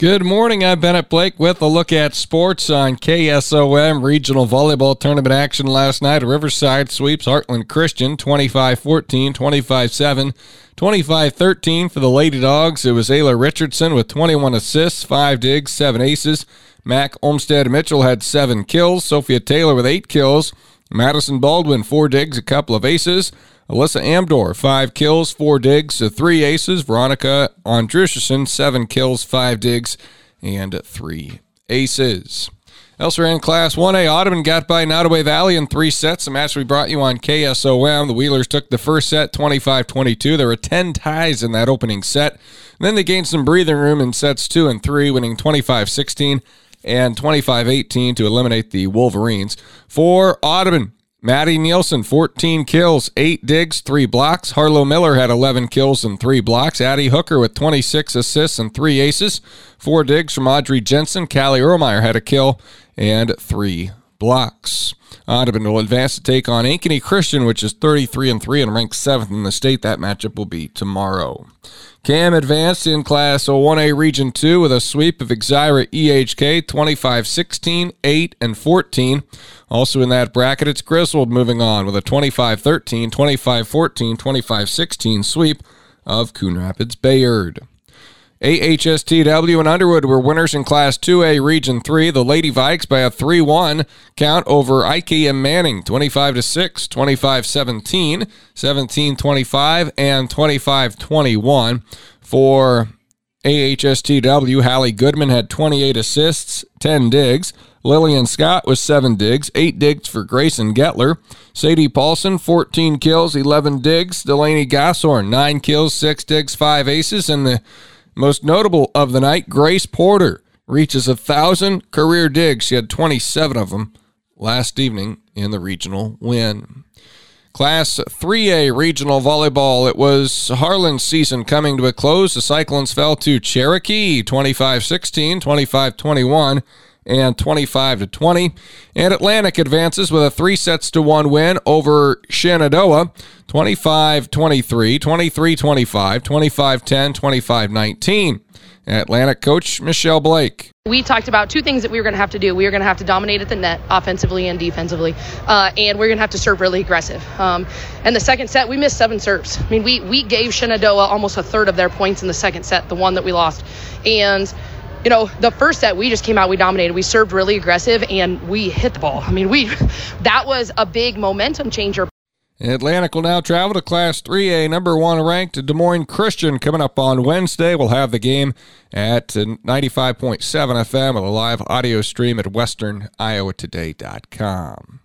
Good morning. I'm Bennett Blake with a look at sports on KSOM. Regional volleyball tournament action last night. Riverside sweeps Heartland Christian 25 14, 25 7, 25 13 for the Lady Dogs. It was Ayla Richardson with 21 assists, 5 digs, 7 aces. Mac Olmstead Mitchell had 7 kills. Sophia Taylor with 8 kills. Madison Baldwin, 4 digs, a couple of aces. Alyssa Amdor, five kills, four digs, uh, three aces. Veronica Andrushison, seven kills, five digs, and three aces. Elsewhere in Class 1A, Audubon got by Nodaway Valley in three sets. A match we brought you on KSOM. The Wheelers took the first set 25 22. There were 10 ties in that opening set. And then they gained some breathing room in sets two and three, winning 25 16 and 25 18 to eliminate the Wolverines. For Audubon, Maddie Nielsen, 14 kills, 8 digs, 3 blocks. Harlow Miller had 11 kills and 3 blocks. Addie Hooker with 26 assists and 3 aces. 4 digs from Audrey Jensen. Callie Ermeyer had a kill and 3 blocks. Audubon will advance to take on Ankeny Christian, which is 33 and 3 and ranked 7th in the state. That matchup will be tomorrow. Cam advanced in Class 1A Region 2 with a sweep of Exira EHK 25 16, 8, and 14. Also in that bracket, it's Griswold moving on with a 25 13, 25 14, 25 16 sweep of Coon Rapids Bayard. AHSTW and Underwood were winners in Class 2A Region 3. The Lady Vikes by a 3 1 count over IKM Manning 25 to 6, 25 17, 17 25, and 25 21. For AHSTW, Hallie Goodman had 28 assists, 10 digs. Lillian Scott was 7 digs, 8 digs for Grayson Getler. Sadie Paulson, 14 kills, 11 digs. Delaney Gosshorn, 9 kills, 6 digs, 5 aces. And the most notable of the night, Grace Porter reaches a thousand career digs. She had 27 of them last evening in the regional win. Class 3A regional volleyball. It was Harlan's season coming to a close. The Cyclones fell to Cherokee 25 16, 25 21 and 25 to 20. And Atlantic advances with a three sets to one win over Shenandoah 25 23, 23 25, 25 10, 25 19. Atlantic coach Michelle Blake. We talked about two things that we were going to have to do. We were going to have to dominate at the net offensively and defensively, uh, and we are going to have to serve really aggressive. Um, and the second set, we missed seven serves. I mean, we we gave Shenandoah almost a third of their points in the second set, the one that we lost, and you know, the first set we just came out, we dominated, we served really aggressive, and we hit the ball. I mean, we that was a big momentum changer. Atlantic will now travel to Class 3A, number one ranked Des Moines Christian coming up on Wednesday. We'll have the game at 95.7 FM with a live audio stream at westerniowatoday.com.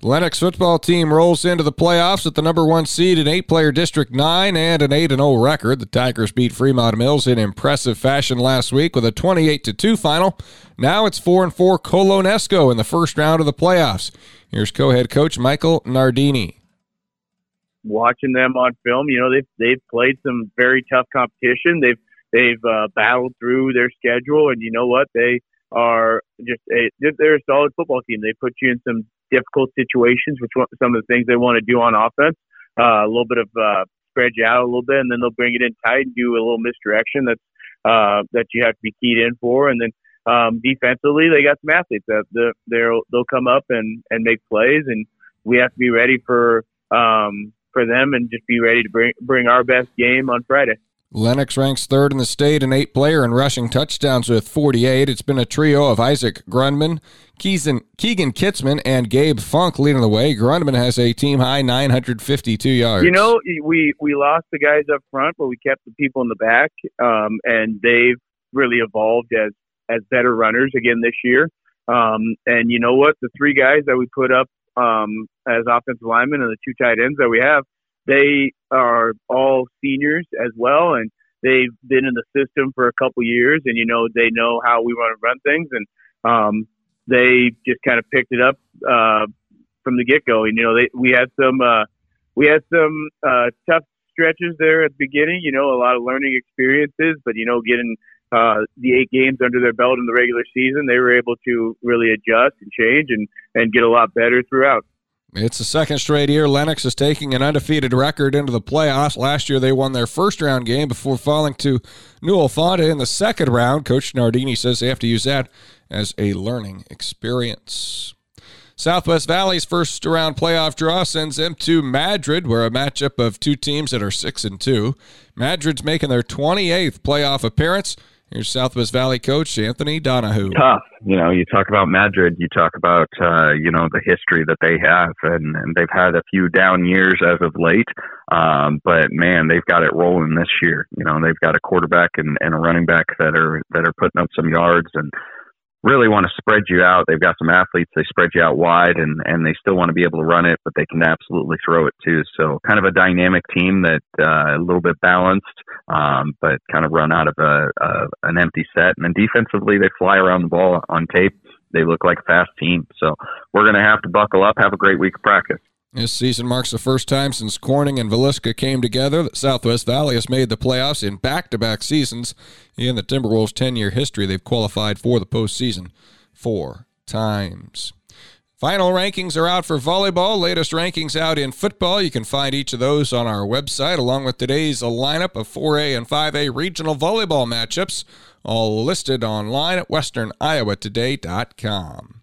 Lenox football team rolls into the playoffs at the number one seed in eight player District 9 and an 8 0 record. The Tigers beat Fremont Mills in impressive fashion last week with a 28 2 final. Now it's 4 and 4 Colo-NESCO in the first round of the playoffs. Here's co head coach Michael Nardini. Watching them on film, you know, they've, they've played some very tough competition. They've, they've uh, battled through their schedule, and you know what? They are just a, they're a solid football team. They put you in some difficult situations, which some of the things they want to do on offense. Uh, a little bit of uh, spread you out a little bit, and then they'll bring it in tight and do a little misdirection that's uh, that you have to be keyed in for. And then um, defensively, they got some athletes that they'll they'll come up and and make plays, and we have to be ready for um, for them and just be ready to bring bring our best game on Friday. Lenox ranks third in the state in eight player and rushing touchdowns with 48. It's been a trio of Isaac Grundman, Keegan, Keegan Kitzman, and Gabe Funk leading the way. Grundman has a team high 952 yards. You know, we, we lost the guys up front, but we kept the people in the back, um, and they've really evolved as, as better runners again this year. Um, and you know what? The three guys that we put up um, as offensive linemen and the two tight ends that we have – they are all seniors as well, and they've been in the system for a couple years, and you know they know how we want to run things, and um, they just kind of picked it up uh, from the get go. And you know, they we had some uh, we had some uh, tough stretches there at the beginning. You know, a lot of learning experiences, but you know, getting uh, the eight games under their belt in the regular season, they were able to really adjust and change and and get a lot better throughout. It's the second straight year Lenox is taking an undefeated record into the playoffs. Last year, they won their first round game before falling to Newell Fonda in the second round. Coach Nardini says they have to use that as a learning experience. Southwest Valley's first round playoff draw sends them to Madrid, where a matchup of two teams that are six and two. Madrid's making their 28th playoff appearance. Here's Southwest Valley coach Anthony Donahue. Tough, you know. You talk about Madrid. You talk about uh, you know the history that they have, and, and they've had a few down years as of late. Um, but man, they've got it rolling this year. You know, they've got a quarterback and, and a running back that are that are putting up some yards and really want to spread you out. They've got some athletes. They spread you out wide, and and they still want to be able to run it, but they can absolutely throw it too. So kind of a dynamic team that uh, a little bit balanced, um, but kind of run out of a, a an empty set. And then defensively, they fly around the ball on tape. They look like a fast team. So we're going to have to buckle up. Have a great week of practice. This season marks the first time since Corning and Villisca came together that Southwest Valley has made the playoffs in back to back seasons. In the Timberwolves' 10 year history, they've qualified for the postseason four times. Final rankings are out for volleyball. Latest rankings out in football. You can find each of those on our website, along with today's lineup of 4A and 5A regional volleyball matchups, all listed online at westerniowatoday.com.